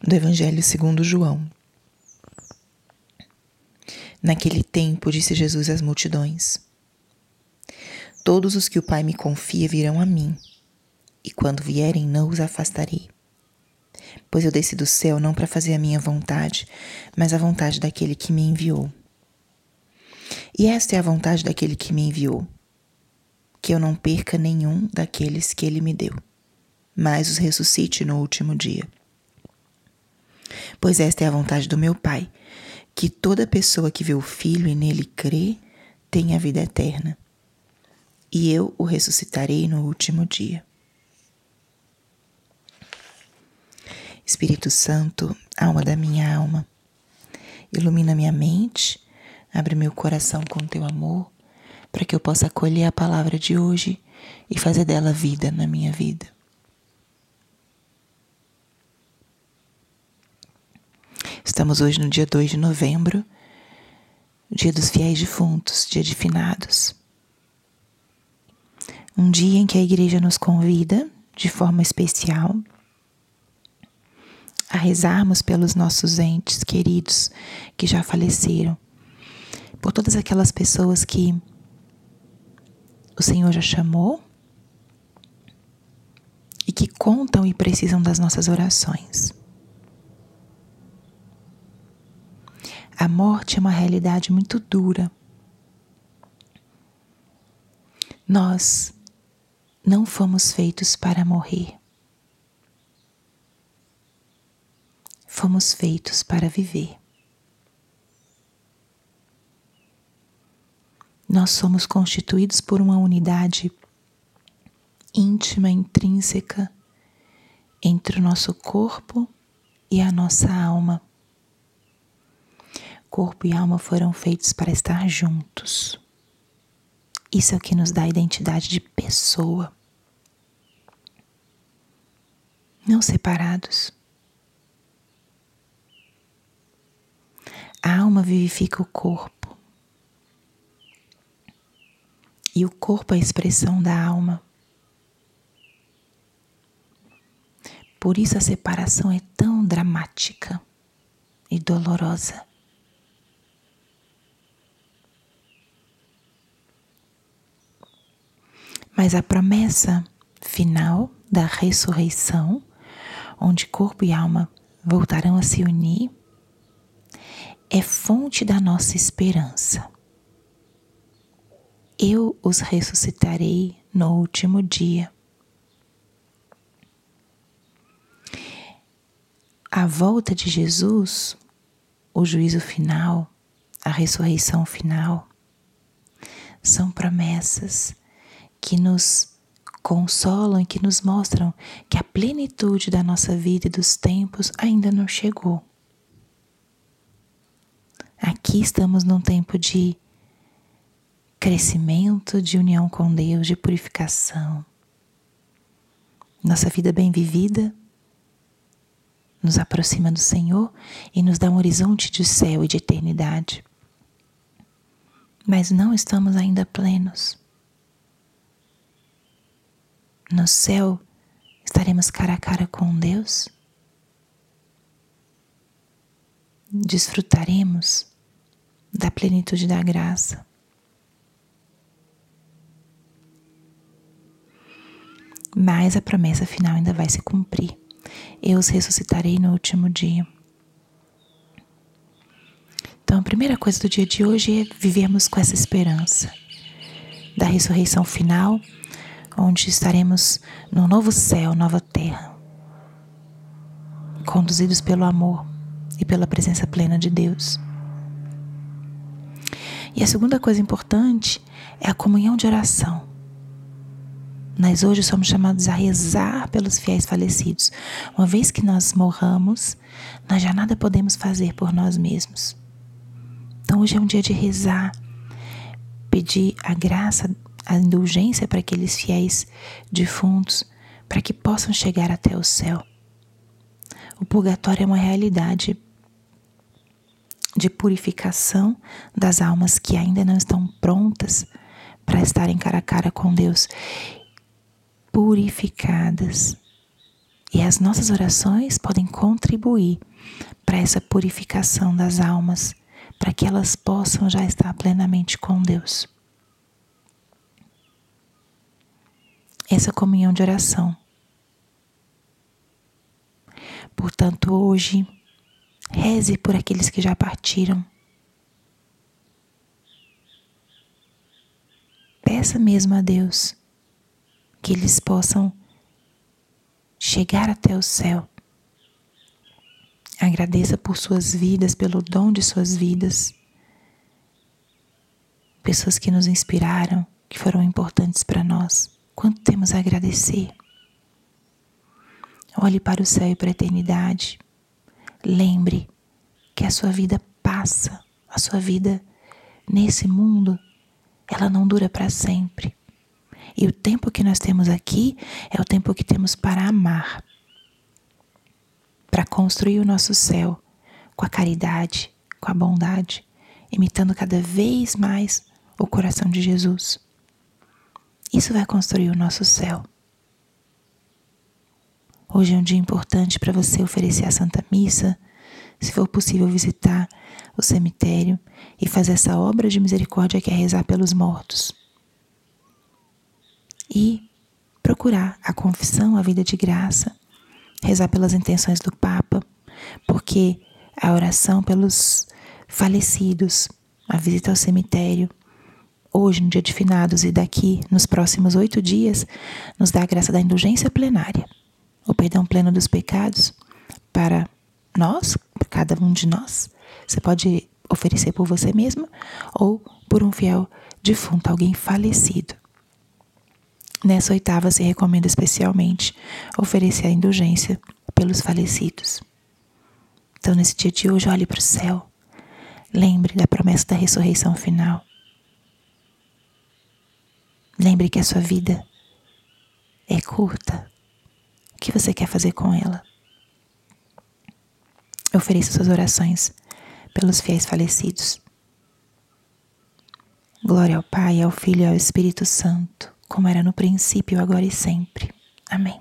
do Evangelho segundo João. Naquele tempo disse Jesus às multidões: Todos os que o Pai me confia virão a mim, e quando vierem não os afastarei. Pois eu desci do céu não para fazer a minha vontade, mas a vontade daquele que me enviou. E esta é a vontade daquele que me enviou, que eu não perca nenhum daqueles que ele me deu, mas os ressuscite no último dia. Pois esta é a vontade do meu Pai, que toda pessoa que vê o Filho e nele crê tenha a vida eterna, e eu o ressuscitarei no último dia. Espírito Santo, alma da minha alma, ilumina minha mente, abre meu coração com teu amor, para que eu possa acolher a palavra de hoje e fazer dela vida na minha vida. Estamos hoje no dia 2 de novembro, dia dos fiéis defuntos, dia de finados. Um dia em que a igreja nos convida, de forma especial, a rezarmos pelos nossos entes queridos que já faleceram, por todas aquelas pessoas que o Senhor já chamou e que contam e precisam das nossas orações. É uma realidade muito dura. Nós não fomos feitos para morrer. Fomos feitos para viver. Nós somos constituídos por uma unidade íntima, intrínseca entre o nosso corpo e a nossa alma. Corpo e alma foram feitos para estar juntos. Isso é o que nos dá a identidade de pessoa. Não separados. A alma vivifica o corpo. E o corpo é a expressão da alma. Por isso a separação é tão dramática e dolorosa. Mas a promessa final da ressurreição, onde corpo e alma voltarão a se unir, é fonte da nossa esperança. Eu os ressuscitarei no último dia. A volta de Jesus, o juízo final, a ressurreição final, são promessas que nos consolam e que nos mostram que a plenitude da nossa vida e dos tempos ainda não chegou. Aqui estamos num tempo de crescimento, de união com Deus, de purificação. Nossa vida bem vivida nos aproxima do Senhor e nos dá um horizonte de céu e de eternidade. Mas não estamos ainda plenos. No céu estaremos cara a cara com Deus? Desfrutaremos da plenitude da graça. Mas a promessa final ainda vai se cumprir. Eu os ressuscitarei no último dia. Então, a primeira coisa do dia de hoje é vivermos com essa esperança da ressurreição final onde estaremos no novo céu, nova terra, conduzidos pelo amor e pela presença plena de Deus. E a segunda coisa importante é a comunhão de oração. Nós hoje somos chamados a rezar pelos fiéis falecidos. Uma vez que nós morramos, nós já nada podemos fazer por nós mesmos. Então hoje é um dia de rezar, pedir a graça a indulgência para aqueles fiéis defuntos, para que possam chegar até o céu. O purgatório é uma realidade de purificação das almas que ainda não estão prontas para estarem cara a cara com Deus, purificadas E as nossas orações podem contribuir para essa purificação das almas, para que elas possam já estar plenamente com Deus. Essa comunhão de oração. Portanto, hoje, reze por aqueles que já partiram. Peça mesmo a Deus que eles possam chegar até o céu. Agradeça por suas vidas, pelo dom de suas vidas. Pessoas que nos inspiraram, que foram importantes para nós. Quanto temos a agradecer? Olhe para o céu e para a eternidade. Lembre que a sua vida passa, a sua vida nesse mundo, ela não dura para sempre. E o tempo que nós temos aqui é o tempo que temos para amar, para construir o nosso céu com a caridade, com a bondade, imitando cada vez mais o coração de Jesus. Isso vai construir o nosso céu. Hoje é um dia importante para você oferecer a Santa Missa, se for possível visitar o cemitério e fazer essa obra de misericórdia que é rezar pelos mortos e procurar a confissão, a vida de graça, rezar pelas intenções do Papa, porque a oração pelos falecidos, a visita ao cemitério, hoje, no dia de finados e daqui nos próximos oito dias, nos dá a graça da indulgência plenária, o perdão pleno dos pecados para nós, para cada um de nós. Você pode oferecer por você mesmo ou por um fiel defunto, alguém falecido. Nessa oitava se recomenda especialmente oferecer a indulgência pelos falecidos. Então, nesse dia de hoje, olhe para o céu. Lembre da promessa da ressurreição final. Lembre que a sua vida é curta. O que você quer fazer com ela? Ofereça suas orações pelos fiéis falecidos. Glória ao Pai, ao Filho e ao Espírito Santo como era no princípio, agora e sempre. Amém.